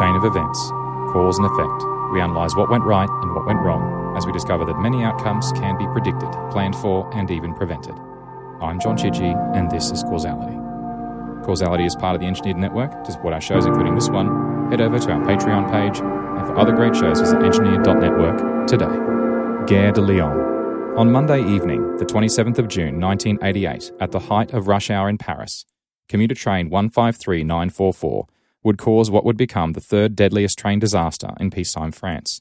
chain of events, cause and effect, we analyse what went right and what went wrong as we discover that many outcomes can be predicted, planned for, and even prevented. I'm John Chidgey, and this is Causality. Causality is part of the Engineered Network. To support our shows, including this one, head over to our Patreon page, and for other great shows, visit engineered.network today. Gare de Lyon. On Monday evening, the 27th of June 1988, at the height of rush hour in Paris, commuter train 153944 would cause what would become the third deadliest train disaster in peacetime France.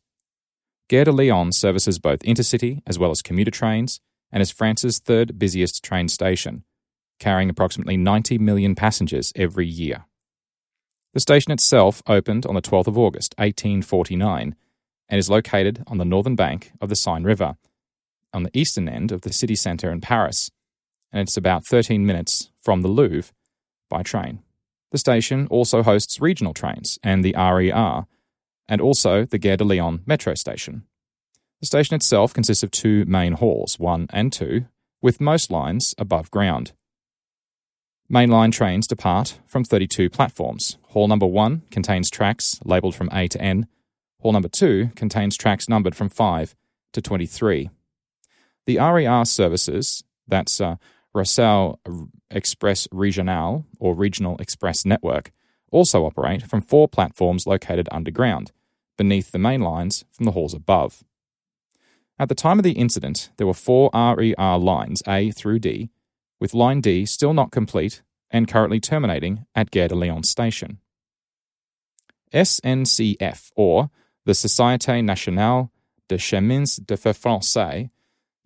Gare de Lyon services both intercity as well as commuter trains and is France's third busiest train station, carrying approximately 90 million passengers every year. The station itself opened on the 12th of August 1849 and is located on the northern bank of the Seine River, on the eastern end of the city centre in Paris, and it's about 13 minutes from the Louvre by train. The station also hosts regional trains and the RER, and also the Gare de Lyon metro station. The station itself consists of two main halls, 1 and 2, with most lines above ground. Mainline trains depart from 32 platforms. Hall number 1 contains tracks labelled from A to N. Hall number 2 contains tracks numbered from 5 to 23. The RER services, that's uh, Réseau Express Regional or Regional Express Network also operate from four platforms located underground, beneath the main lines from the halls above. At the time of the incident, there were four RER lines A through D, with line D still not complete and currently terminating at Gare de Lyon station. SNCF, or the Société Nationale de Chemins de Fer Français,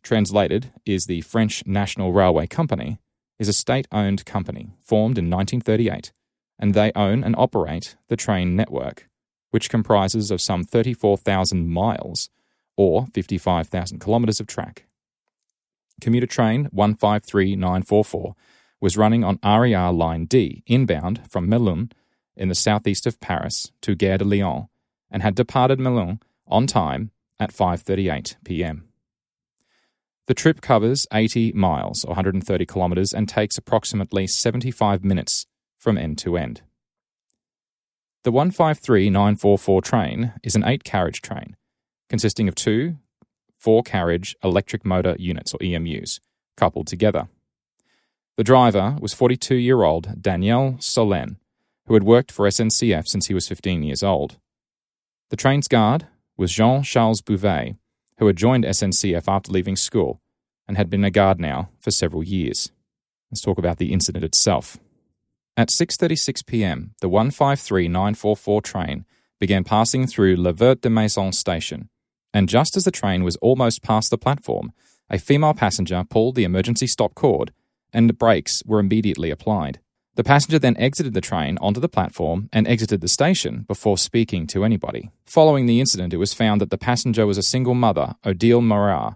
translated is the French National Railway Company, is a state owned company formed in 1938, and they own and operate the train network, which comprises of some 34,000 miles or 55,000 kilometres of track. Commuter train 153944 was running on RER Line D inbound from Melun in the southeast of Paris to Gare de Lyon and had departed Melun on time at 5:38 p.m. The trip covers 80 miles, or 130 kilometres, and takes approximately 75 minutes from end to end. The 153944 train is an eight carriage train consisting of two four carriage electric motor units, or EMUs, coupled together. The driver was 42 year old Daniel Saulin, who had worked for SNCF since he was 15 years old. The train's guard was Jean Charles Bouvet, who had joined SNCF after leaving school and had been a guard now for several years. Let's talk about the incident itself. At 6:36 p.m., the 153944 train began passing through Le Vert de Maison station, and just as the train was almost past the platform, a female passenger pulled the emergency stop cord, and the brakes were immediately applied. The passenger then exited the train onto the platform and exited the station before speaking to anybody. Following the incident, it was found that the passenger was a single mother, Odile Morat,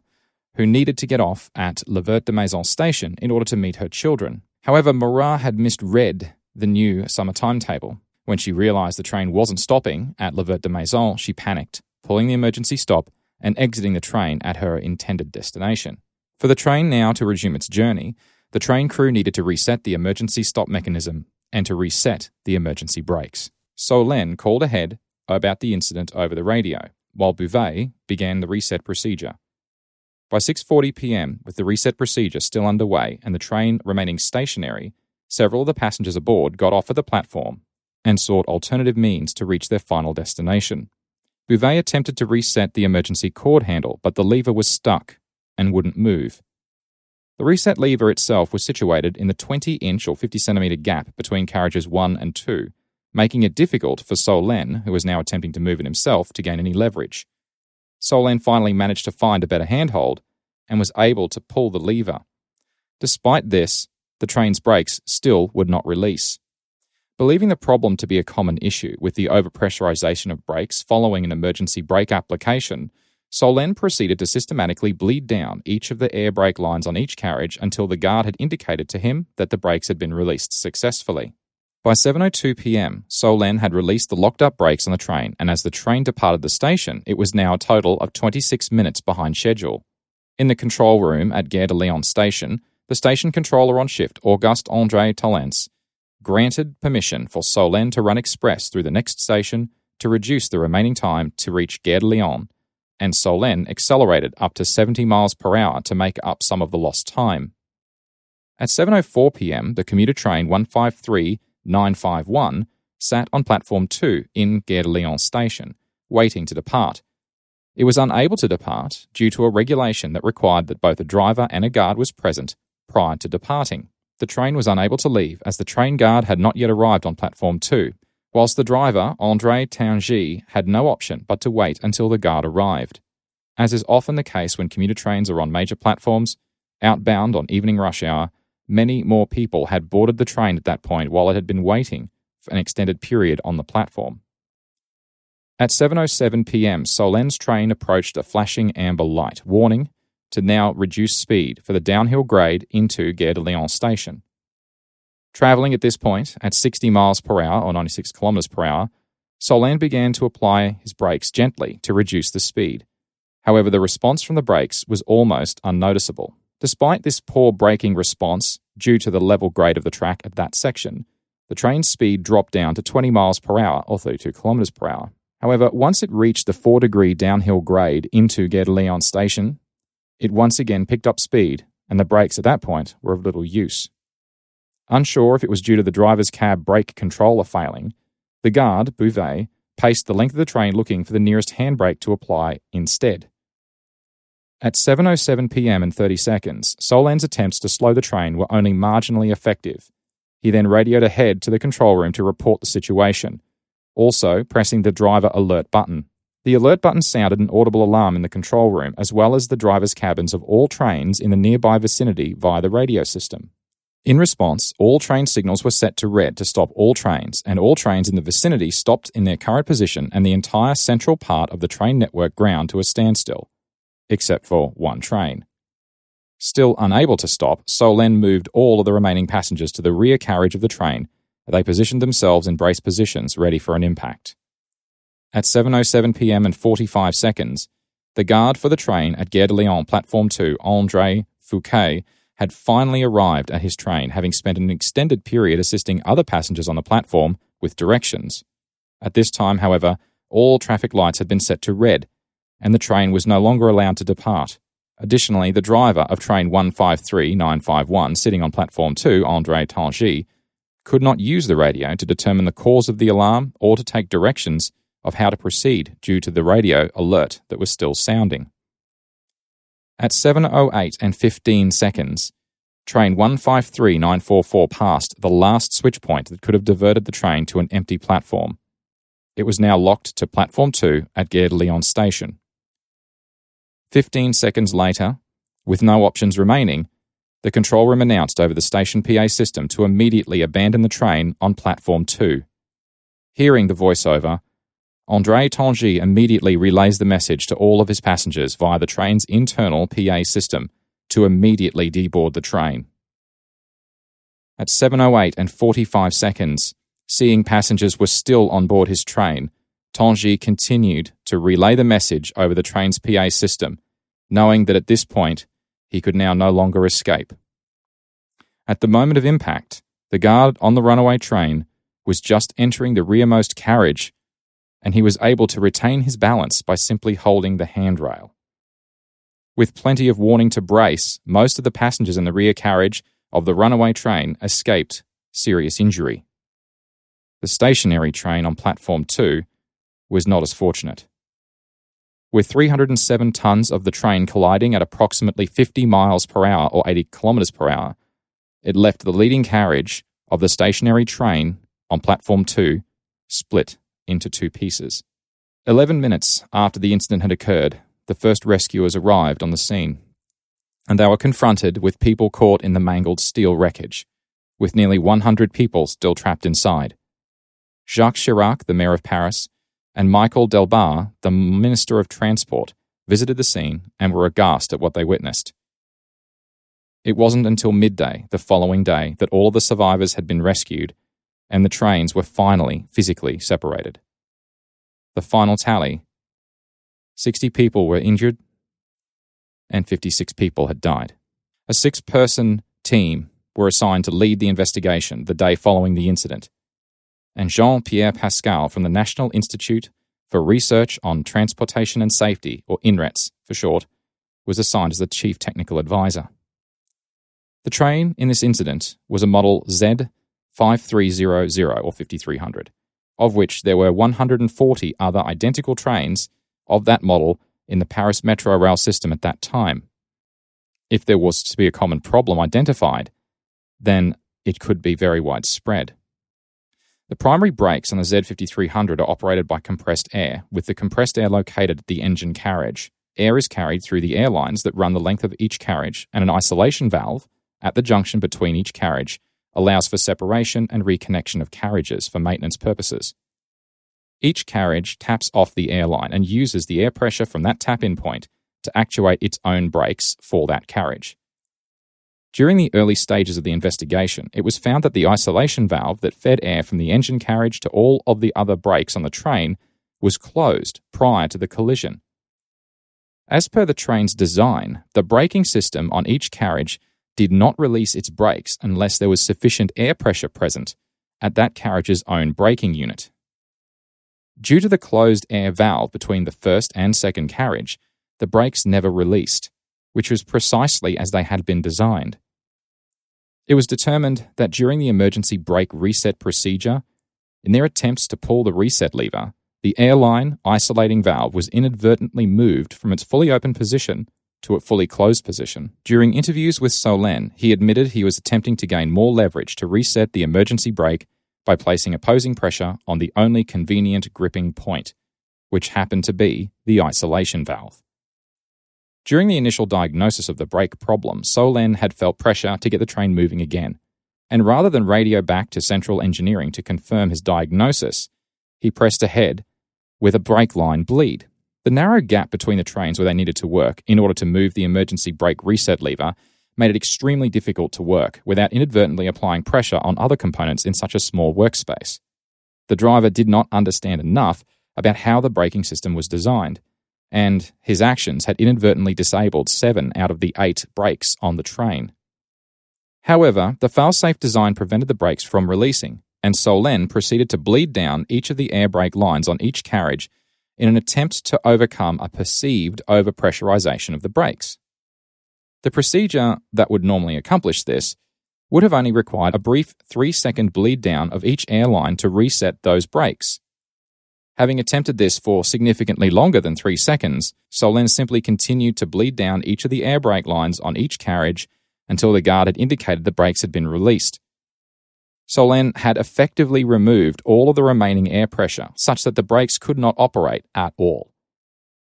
who needed to get off at Le Vert de Maison station in order to meet her children. However, Morat had misread the new summer timetable. When she realized the train wasn't stopping at Le Vert de Maison, she panicked, pulling the emergency stop and exiting the train at her intended destination. For the train now to resume its journey, the train crew needed to reset the emergency stop mechanism and to reset the emergency brakes. Saulin called ahead about the incident over the radio, while Bouvet began the reset procedure. By 6:40 p.m., with the reset procedure still underway and the train remaining stationary, several of the passengers aboard got off at the platform and sought alternative means to reach their final destination. Bouvet attempted to reset the emergency cord handle, but the lever was stuck and wouldn't move. The reset lever itself was situated in the 20 inch or 50 centimetre gap between carriages 1 and 2, making it difficult for Saulin, who was now attempting to move it himself, to gain any leverage. Saulin finally managed to find a better handhold and was able to pull the lever. Despite this, the train's brakes still would not release. Believing the problem to be a common issue with the overpressurization of brakes following an emergency brake application, Saulin proceeded to systematically bleed down each of the air brake lines on each carriage until the guard had indicated to him that the brakes had been released successfully. By 7:02 p.m., Saulin had released the locked-up brakes on the train, and as the train departed the station, it was now a total of 26 minutes behind schedule. In the control room at Gare de Lyon station, the station controller on shift, Auguste Andre Talens, granted permission for Saulin to run express through the next station to reduce the remaining time to reach Gare de Lyon, and Saulin accelerated up to 70 miles per hour to make up some of the lost time. At 7:04 p.m., the commuter train 153951 sat on platform 2 in Gare de Lyon station, waiting to depart. It was unable to depart due to a regulation that required that both a driver and a guard was present prior to departing. The train was unable to leave as the train guard had not yet arrived on platform 2, whilst the driver, Andre Tanguy, had no option but to wait until the guard arrived. As is often the case when commuter trains are on major platforms, outbound on evening rush hour, many more people had boarded the train at that point while it had been waiting for an extended period on the platform. At 7:07 p.m., Saulin's train approached a flashing amber light, warning to now reduce speed for the downhill grade into Gare de Lyon station. Travelling at this point at 60 miles per hour or 96 kilometers per hour, Saulin began to apply his brakes gently to reduce the speed. However, the response from the brakes was almost unnoticeable. Despite this poor braking response due to the level grade of the track at that section, the train's speed dropped down to 20 miles per hour or 32 kilometers per hour. However, once it reached the 4 degree downhill grade into Lyon station, it once again picked up speed, and the brakes at that point were of little use. Unsure if it was due to the driver's cab brake controller failing, the guard, Bouvet, paced the length of the train looking for the nearest handbrake to apply instead. At 7:07 p.m. and 30 seconds, Saulin's attempts to slow the train were only marginally effective. He then radioed ahead to the control room to report the situation, also pressing the driver alert button. The alert button sounded an audible alarm in the control room, as well as the driver's cabins of all trains in the nearby vicinity via the radio system. In response, all train signals were set to red to stop all trains, and all trains in the vicinity stopped in their current position and the entire central part of the train network ground to a standstill, except for one train. Still unable to stop, Saulin moved all of the remaining passengers to the rear carriage of the train. They positioned themselves in brace positions ready for an impact. At 7:07 p.m. and 45 seconds, the guard for the train at Gare de Lyon platform 2, André Fouquet, had finally arrived at his train, having spent an extended period assisting other passengers on the platform with directions. At this time, however, all traffic lights had been set to red, and the train was no longer allowed to depart. Additionally, the driver of train 153951, sitting on platform 2, André Tanguy, could not use the radio to determine the cause of the alarm or to take directions of how to proceed due to the radio alert that was still sounding. At 7.08 and 15 seconds, train 153944 passed the last switch point that could have diverted the train to an empty platform. It was now locked to platform 2 at Gare de Lyon station. 15 seconds later, with no options remaining, the control room announced over the station PA system to immediately abandon the train on platform 2. Hearing the voiceover, Andre Tanguy immediately relays the message to all of his passengers via the train's internal PA system to immediately deboard the train. At 7.08 and 45 seconds, seeing passengers were still on board his train, Tanguy continued to relay the message over the train's PA system, knowing that at this point he could now no longer escape. At the moment of impact, the guard on the runaway train was just entering the rearmost carriage and he was able to retain his balance by simply holding the handrail. With plenty of warning to brace, most of the passengers in the rear carriage of the runaway train escaped serious injury. The stationary train on platform 2 was not as fortunate. With 307 tons of the train colliding at approximately 50 miles per hour or 80 kilometers per hour, it left the leading carriage of the stationary train on platform 2 split into two pieces. Eleven minutes after the incident had occurred, the first rescuers arrived on the scene, and they were confronted with people caught in the mangled steel wreckage, with nearly 100 people still trapped inside. Jacques Chirac, the mayor of Paris, and Michael Delebarre, the minister of transport, visited the scene and were aghast at what they witnessed. It wasn't until midday the following day that all of the survivors had been rescued and the trains were finally physically separated. The final tally 60 people were injured and 56 people had died. A six person team were assigned to lead the investigation the day following the incident, and Jean Pierre Pascal from the National Institute for Research on Transportation and Safety, or INRETS for short, was assigned as the chief technical advisor. The train in this incident was a model Z5300 or 5300, of which there were 140 other identical trains of that model in the Paris Metro rail system at that time. If there was to be a common problem identified, then it could be very widespread. The primary brakes on the Z5300 are operated by compressed air, with the compressed air located at the engine carriage. Air is carried through the air lines that run the length of each carriage, and an isolation valve at the junction between each carriage allows for separation and reconnection of carriages for maintenance purposes. Each carriage taps off the airline and uses the air pressure from that tap in point to actuate its own brakes for that carriage. During the early stages of the investigation, it was found that the isolation valve that fed air from the engine carriage to all of the other brakes on the train was closed prior to the collision. As per the train's design, the braking system on each carriage did not release its brakes unless there was sufficient air pressure present at that carriage's own braking unit. Due to the closed air valve between the first and second carriage, the brakes never released, which was precisely as they had been designed. It was determined that during the emergency brake reset procedure, in their attempts to pull the reset lever, the airline isolating valve was inadvertently moved from its fully open position to a fully closed position. During interviews with Saulin, he admitted he was attempting to gain more leverage to reset the emergency brake by placing opposing pressure on the only convenient gripping point, which happened to be the isolation valve. During the initial diagnosis of the brake problem, Saulin had felt pressure to get the train moving again, and rather than radio back to central engineering to confirm his diagnosis, he pressed ahead with a brake line bleed. The narrow gap between the trains where they needed to work in order to move the emergency brake reset lever made it extremely difficult to work without inadvertently applying pressure on other components in such a small workspace. The driver did not understand enough about how the braking system was designed, and his actions had inadvertently disabled seven out of the eight brakes on the train. However, the failsafe design prevented the brakes from releasing, and Saulin proceeded to bleed down each of the air brake lines on each carriage in an attempt to overcome a perceived overpressurization of the brakes. The procedure that would normally accomplish this would have only required a brief three second bleed down of each airline to reset those brakes. Having attempted this for significantly longer than three seconds, Saulin simply continued to bleed down each of the air brake lines on each carriage until the guard had indicated the brakes had been released. Saulin had effectively removed all of the remaining air pressure such that the brakes could not operate at all,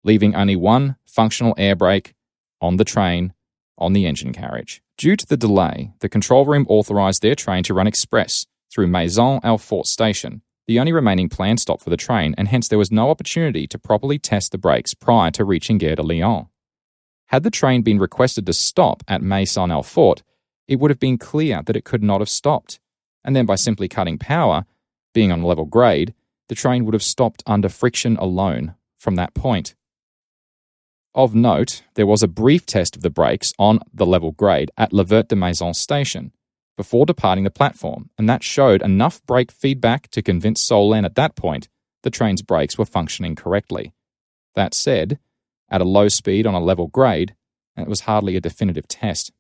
leaving only one functional air brake on the train on the engine carriage. Due to the delay, the control room authorized their train to run express through Maison Alfort station the only remaining planned stop for the train, and hence there was no opportunity to properly test the brakes prior to reaching Gare de Lyon. Had the train been requested to stop at Maison Alfort, it would have been clear that it could not have stopped, and then by simply cutting power, being on a level grade, the train would have stopped under friction alone from that point. Of note, there was a brief test of the brakes on the level grade at Le Vert de Maison station, before departing the platform, and that showed enough brake feedback to convince Saulin at that point the train's brakes were functioning correctly. That said, at a low speed on a level grade, it was hardly a definitive test.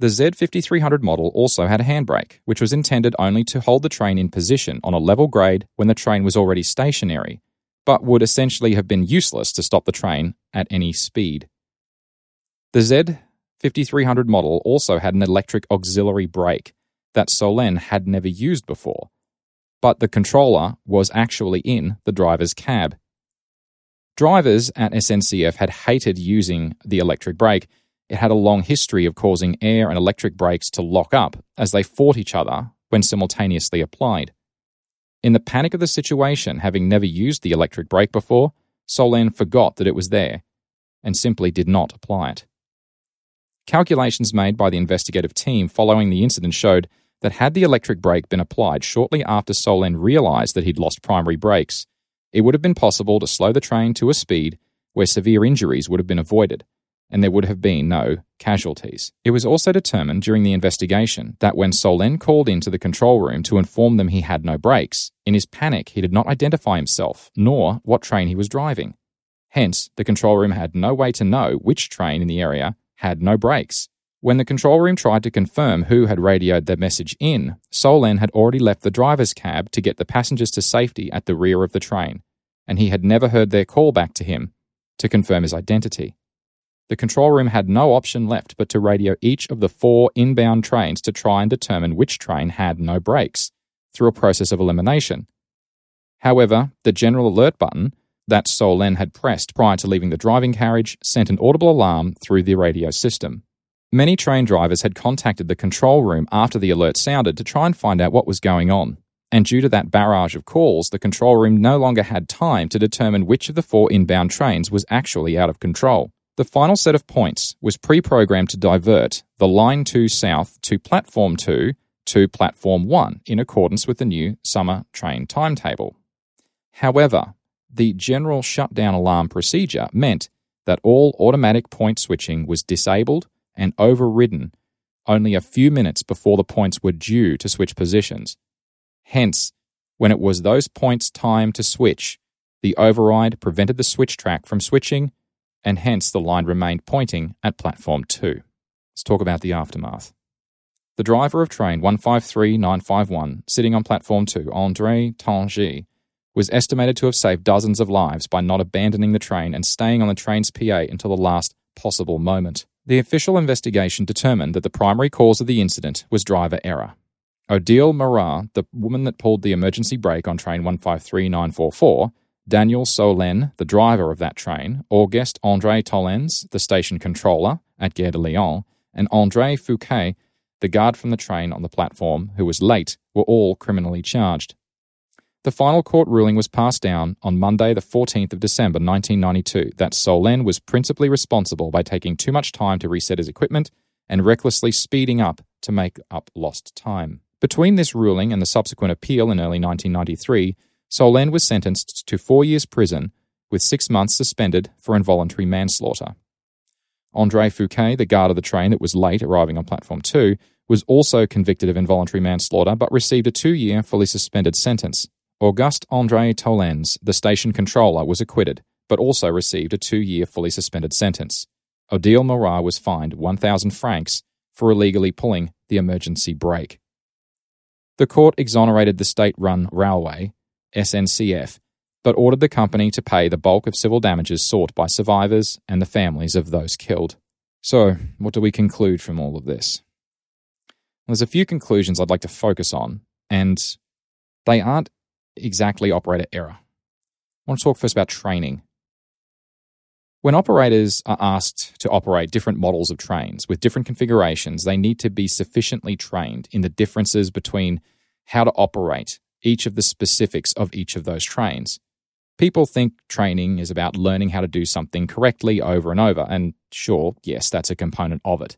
The Z5300 model also had a handbrake, which was intended only to hold the train in position on a level grade when the train was already stationary, but would essentially have been useless to stop the train at any speed. The Z5300 model also had an electric auxiliary brake, that Saulin had never used before, but the controller was actually in the driver's cab. Drivers at SNCF had hated using the electric brake. It had a long history of causing air and electric brakes to lock up as they fought each other when simultaneously applied. In the panic of the situation, having never used the electric brake before, Saulin forgot that it was there and simply did not apply it. Calculations made by the investigative team following the incident showed that had the electric brake been applied shortly after Saulin realized that he'd lost primary brakes, it would have been possible to slow the train to a speed where severe injuries would have been avoided, and there would have been no casualties. It was also determined during the investigation that when Saulin called into the control room to inform them he had no brakes, in his panic he did not identify himself nor what train he was driving. Hence, the control room had no way to know which train in the area had no brakes. When the control room tried to confirm who had radioed their message in, Saulin had already left the driver's cab to get the passengers to safety at the rear of the train, and he had never heard their call back to him to confirm his identity. The control room had no option left but to radio each of the four inbound trains to try and determine which train had no brakes through a process of elimination. However, the general alert button that Saulin had pressed prior to leaving the driving carriage sent an audible alarm through the radio system. Many train drivers had contacted the control room after the alert sounded to try and find out what was going on. And due to that barrage of calls, the control room no longer had time to determine which of the four inbound trains was actually out of control. The final set of points was pre programmed to divert the Line 2 South to Platform 2 to Platform 1 in accordance with the new summer train timetable. However, the general shutdown alarm procedure meant that all automatic point switching was disabled and overridden only a few minutes before the points were due to switch positions. Hence, when it was those points' time to switch, the override prevented the switch track from switching, and hence the line remained pointing at platform 2. Let's talk about the aftermath. The driver of train 153951, sitting on platform 2, Andre Tanguy, was estimated to have saved dozens of lives by not abandoning the train and staying on the train's PA until the last possible moment. The official investigation determined that the primary cause of the incident was driver error. Odile Marat, the woman that pulled the emergency brake on train 153944, Daniel Saulin, the driver of that train, Auguste Andre Tollens, the station controller at Gare de Lyon, and Andre Fouquet, the guard from the train on the platform, who was late, were all criminally charged. The final court ruling was passed down on Monday, the 14th of December 1992, that Saulin was principally responsible by taking too much time to reset his equipment and recklessly speeding up to make up lost time. Between this ruling and the subsequent appeal in early 1993, Saulin was sentenced to four years' prison with six months suspended for involuntary manslaughter. Andre Fouquet, the guard of the train that was late arriving on platform 2, was also convicted of involuntary manslaughter but received a two year fully suspended sentence. Auguste Andre Tollens, the station controller, was acquitted, but also received a two year fully suspended sentence. Odile Marat was fined 1,000 francs for illegally pulling the emergency brake. The court exonerated the state run railway, SNCF, but ordered the company to pay the bulk of civil damages sought by survivors and the families of those killed. So, what do we conclude from all of this? There's a few conclusions I'd like to focus on, and they aren't exactly operator error. I want to talk first about training. When operators are asked to operate different models of trains with different configurations, they need to be sufficiently trained in the differences between how to operate each of the specifics of each of those trains. People think training is about learning how to do something correctly over and over, and sure, yes, that's a component of it.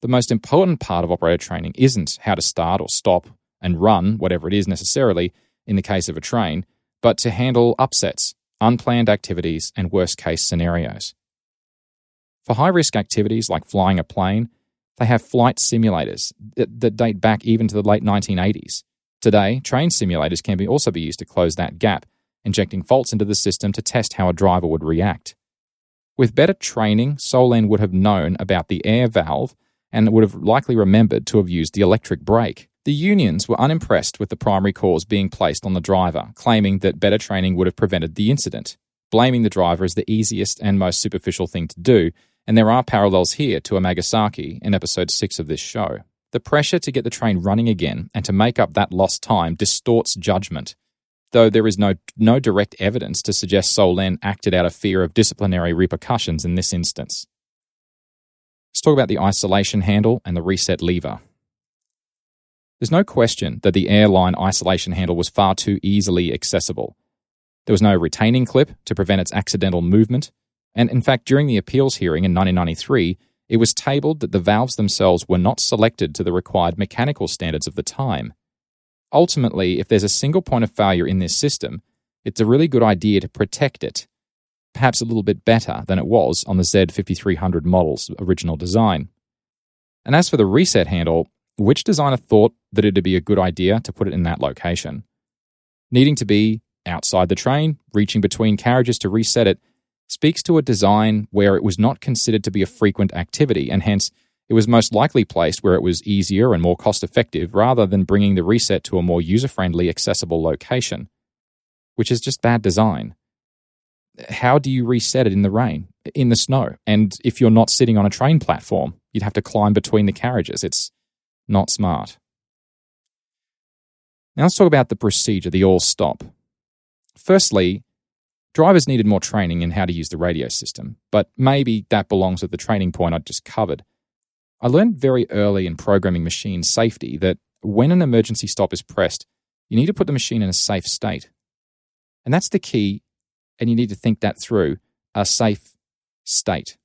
The most important part of operator training isn't how to start or stop and run whatever it is necessarily, in the case of a train, but to handle upsets, unplanned activities, and worst case scenarios. For high risk activities like flying a plane, they have flight simulators that, that, date back even to the late 1980s. Today, train simulators can be also be used to close that gap, injecting faults into the system to test how a driver would react. With better training, Saulin would have known about the air valve and would have likely remembered to have used the electric brake. The unions were unimpressed with the primary cause being placed on the driver, claiming that better training would have prevented the incident. Blaming the driver is the easiest and most superficial thing to do, and there are parallels here to a Amagasaki in episode 6 of this show. The pressure to get the train running again and to make up that lost time distorts judgment, though there is no, no direct evidence to suggest Saulin acted out of fear of disciplinary repercussions in this instance. Let's talk about the isolation handle and the reset lever. There's no question that the airline isolation handle was far too easily accessible. There was no retaining clip to prevent its accidental movement, and in fact, during the appeals hearing in 1993, it was tabled that the valves themselves were not selected to the required mechanical standards of the time. Ultimately, if there's a single point of failure in this system, it's a really good idea to protect it. perhaps a little bit better than it was on the Z5300 model's original design. And as for the reset handle, which designer thought that it'd be a good idea to put it in that location? Needing to be outside the train, reaching between carriages to reset it, speaks to a design where it was not considered to be a frequent activity, and hence it was most likely placed where it was easier and more cost effective rather than bringing the reset to a more user friendly, accessible location, which is just bad design. How do you reset it in the rain, in the snow? And if you're not sitting on a train platform, you'd have to climb between the carriages. It's not smart. Now let's talk about the procedure, the all stop. Firstly, drivers needed more training in how to use the radio system, but maybe that belongs at the training point I just covered. I learned very early in programming machine safety that when an emergency stop is pressed, you need to put the machine in a safe state. And that's the key, and you need to think that through a safe state.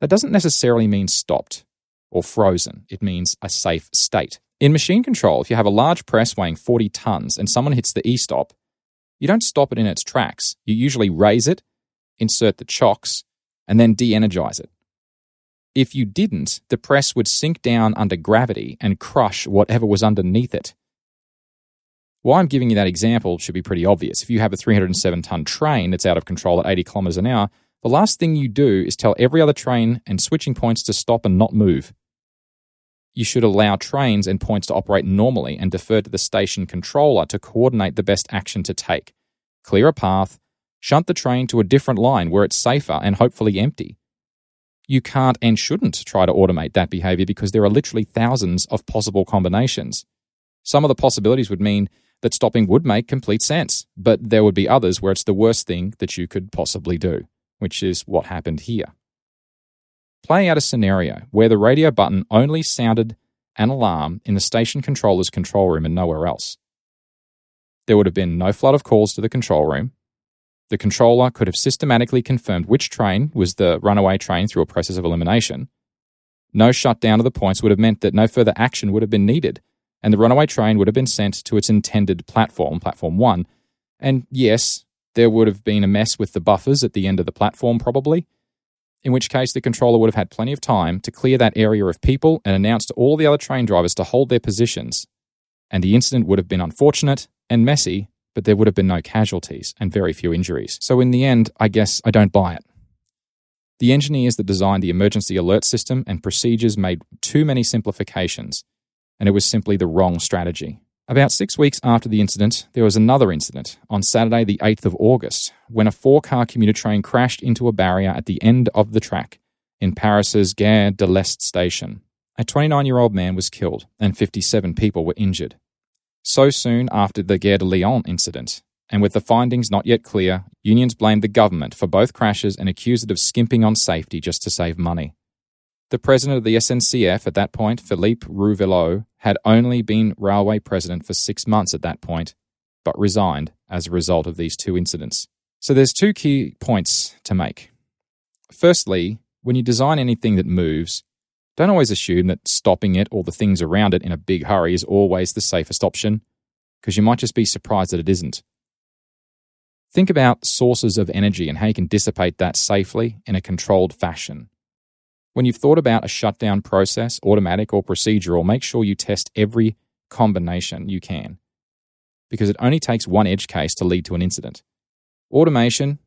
That doesn't necessarily mean stopped or frozen, it means a safe state. In machine control, if you have a large press weighing 40 tons and someone hits the e stop, you don't stop it in its tracks. You usually raise it, insert the chocks, and then de energize it. If you didn't, the press would sink down under gravity and crush whatever was underneath it. Why I'm giving you that example should be pretty obvious. If you have a 307 ton train that's out of control at 80 kilometers an hour, the last thing you do is tell every other train and switching points to stop and not move. You should allow trains and points to operate normally and defer to the station controller to coordinate the best action to take. Clear a path, shunt the train to a different line where it's safer and hopefully empty you can't and shouldn't try to automate that behavior because there are literally thousands of possible combinations. Some of the possibilities would mean that stopping would make complete sense, but there would be others where it's the worst thing that you could possibly do, which is what happened here. Play out a scenario where the radio button only sounded an alarm in the station controller's control room and nowhere else. There would have been no flood of calls to the control room, the controller could have systematically confirmed which train was the runaway train through a process of elimination. No shutdown of the points would have meant that no further action would have been needed, and the runaway train would have been sent to its intended platform, Platform 1. And yes, there would have been a mess with the buffers at the end of the platform, probably, in which case the controller would have had plenty of time to clear that area of people and announce to all the other train drivers to hold their positions. And the incident would have been unfortunate and messy, but there would have been no casualties and very few injuries. So, in the end, I guess I don't buy it. The engineers that designed the emergency alert system and procedures made too many simplifications, and it was simply the wrong strategy. About six weeks after the incident, there was another incident on Saturday, the 8th of August, when a four car commuter train crashed into a barrier at the end of the track in Paris's Gare de l'Est station. A 29 year old man was killed, and 57 people were injured so soon after the Gare de Lyon incident. And with the findings not yet clear, unions blamed the government for both crashes and accused it of skimping on safety just to save money. The president of the SNCF at that point, Philippe Rouvillois, had only been railway president for six months at that point, but resigned as a result of these two incidents. So there's two key points to make. Firstly, when you design anything that moves, don't always assume that stopping it or the things around it in a big hurry is always the safest option, because you might just be surprised that it isn't. Think about sources of energy and how you can dissipate that safely in a controlled fashion. When you've thought about a shutdown process, automatic or procedural, make sure you test every combination you can, because it only takes one edge case to lead to an incident. Automation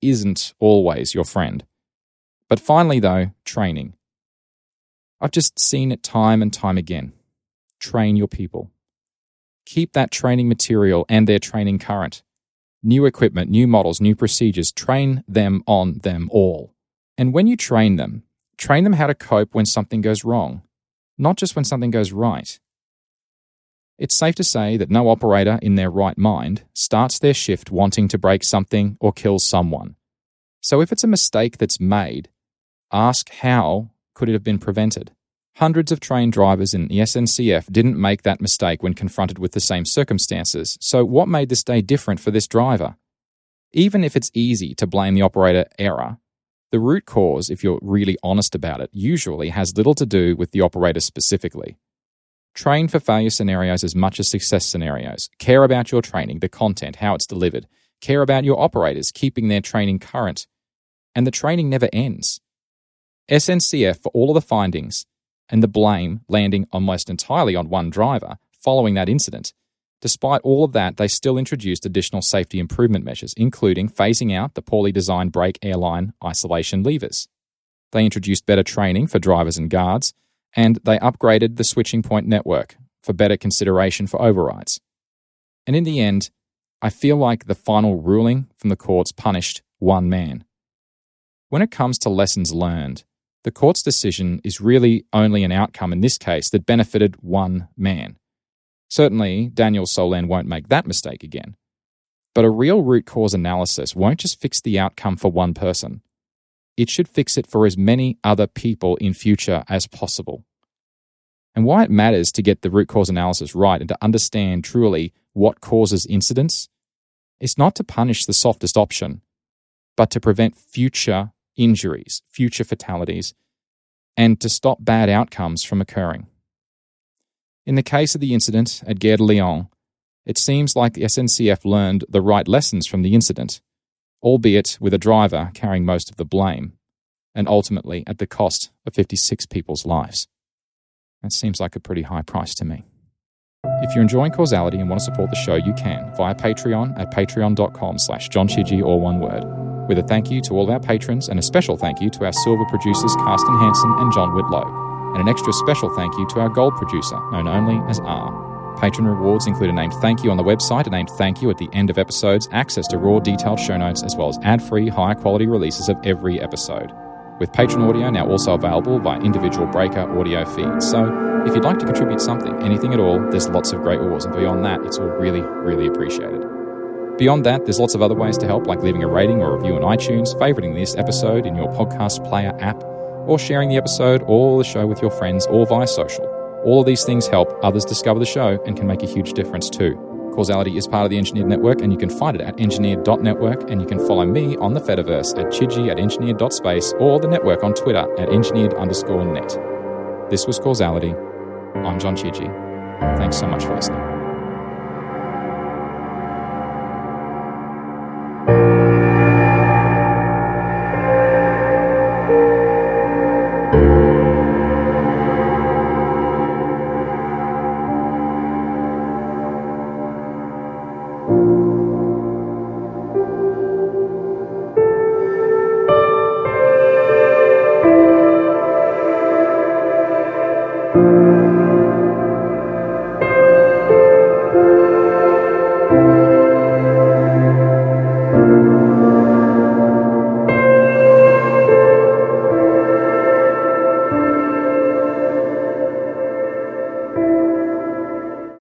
isn't always your friend. But finally, though, training. I've just seen it time and time again. Train your people. Keep that training material and their training current. New equipment, new models, new procedures, train them on them all. And when you train them, train them how to cope when something goes wrong, not just when something goes right. It's safe to say that no operator in their right mind starts their shift wanting to break something or kill someone. So if it's a mistake that's made, ask how could it have been prevented? Hundreds of train drivers in the SNCF didn't make that mistake when confronted with the same circumstances, so what made this day different for this driver? Even if it's easy to blame the operator error, the root cause, if you're really honest about it, usually has little to do with the operator specifically. Train for failure scenarios as much as success scenarios. Care about your training, the content, how it's delivered. care about your operators keeping their training current. And the training never ends. SNCF, for all of the findings and the blame landing almost entirely on one driver following that incident, despite all of that, they still introduced additional safety improvement measures, including phasing out the poorly designed brake airline isolation levers. They introduced better training for drivers and guards, and they upgraded the switching point network for better consideration for overrides. And in the end, I feel like the final ruling from the courts punished one man. When it comes to lessons learned, the court's decision is really only an outcome in this case that benefited one man. Certainly, Daniel Saulin won't make that mistake again. But a real root cause analysis won't just fix the outcome for one person. It should fix it for as many other people in future as possible. And why it matters to get the root cause analysis right and to understand truly what causes incidents is not to punish the softest option, but to prevent future injuries, future fatalities, and to stop bad outcomes from occurring. In the case of the incident at Gare de Lyon, it seems like the SNCF learned the right lessons from the incident, albeit with a driver carrying most of the blame, and ultimately at the cost of 56 people's lives. That seems like a pretty high price to me. If you're enjoying Causality and want to support the show, you can via Patreon at patreon.com slash johnchidgey or one word. With a thank you to all our patrons and a special thank you to our silver producers Carsten Hansen and John Whitlow, and an extra special thank you to our gold producer, known only as R. Patron rewards include a named thank you on the website, a named thank you at the end of episodes, access to raw detailed show notes, as well as ad-free, high-quality releases of every episode with Patron Audio now also available via individual breaker audio feeds. So if you'd like to contribute something, anything at all, there's lots of great rewards, and beyond that, it's all really, really appreciated. Beyond that, there's lots of other ways to help, like leaving a rating or a review on iTunes, favoriting this episode in your podcast player app, or sharing the episode or the show with your friends or via social. All of these things help others discover the show and can make a huge difference too. Causality is part of the Engineered Network, and you can find it at engineered.network, and you can follow me on the Fediverse at chidgey at engineered.space, or the network on Twitter at engineered underscore net. This was Causality. I'm John Chidgey. Thanks so much for listening.